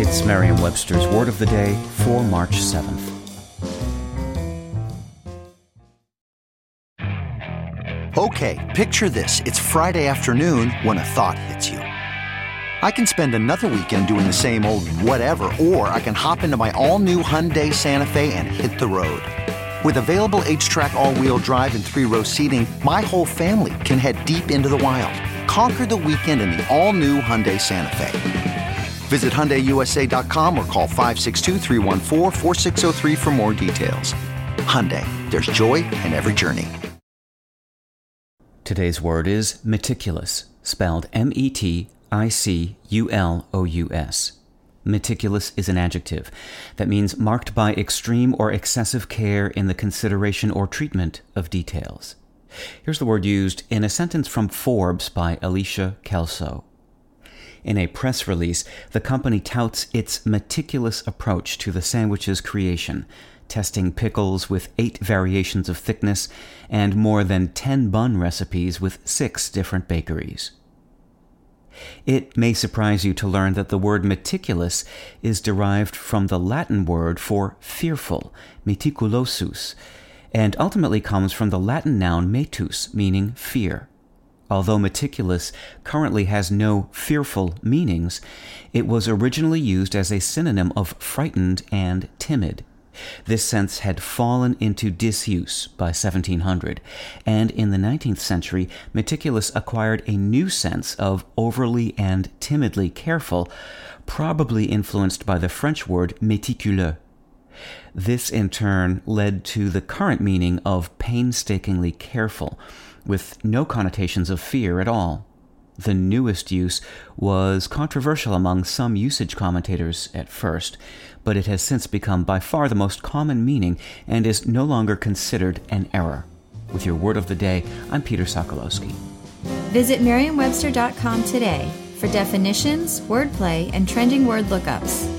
It's Merriam Webster's Word of the Day for March 7th. Okay, picture this. It's Friday afternoon when a thought hits you. I can spend another weekend doing the same old whatever, or I can hop into my all new Hyundai Santa Fe and hit the road. With available HTRAC, all wheel drive, and three row seating, my whole family can head deep into the wild. Conquer the weekend in the all new Hyundai Santa Fe. Visit HyundaiUSA.com or call 562 for more details. Hyundai, there's joy in every journey. Today's word is meticulous, spelled M E T I C U L O U S. Meticulous is an adjective that means marked by extreme or excessive care in the consideration or treatment of details. Here's the word used in a sentence from Forbes by Alicia Kelso. In a press release, the company touts its meticulous approach to the sandwich's creation, testing pickles with eight variations of thickness and more than 10 bun recipes with six different bakeries. It may surprise you to learn that the word meticulous is derived from the Latin word for fearful, meticulosus, and ultimately comes from the Latin noun metus, meaning fear. Although meticulous currently has no fearful meanings, it was originally used as a synonym of frightened and timid. This sense had fallen into disuse by 1700, and in the 19th century, meticulous acquired a new sense of overly and timidly careful, probably influenced by the French word méticuleux. This in turn led to the current meaning of painstakingly careful, with no connotations of fear at all. The newest use was controversial among some usage commentators at first, but it has since become by far the most common meaning and is no longer considered an error. With your word of the day, I'm Peter Sokolowski. Visit Merriam-Webster.com today for definitions, wordplay, and trending word lookups.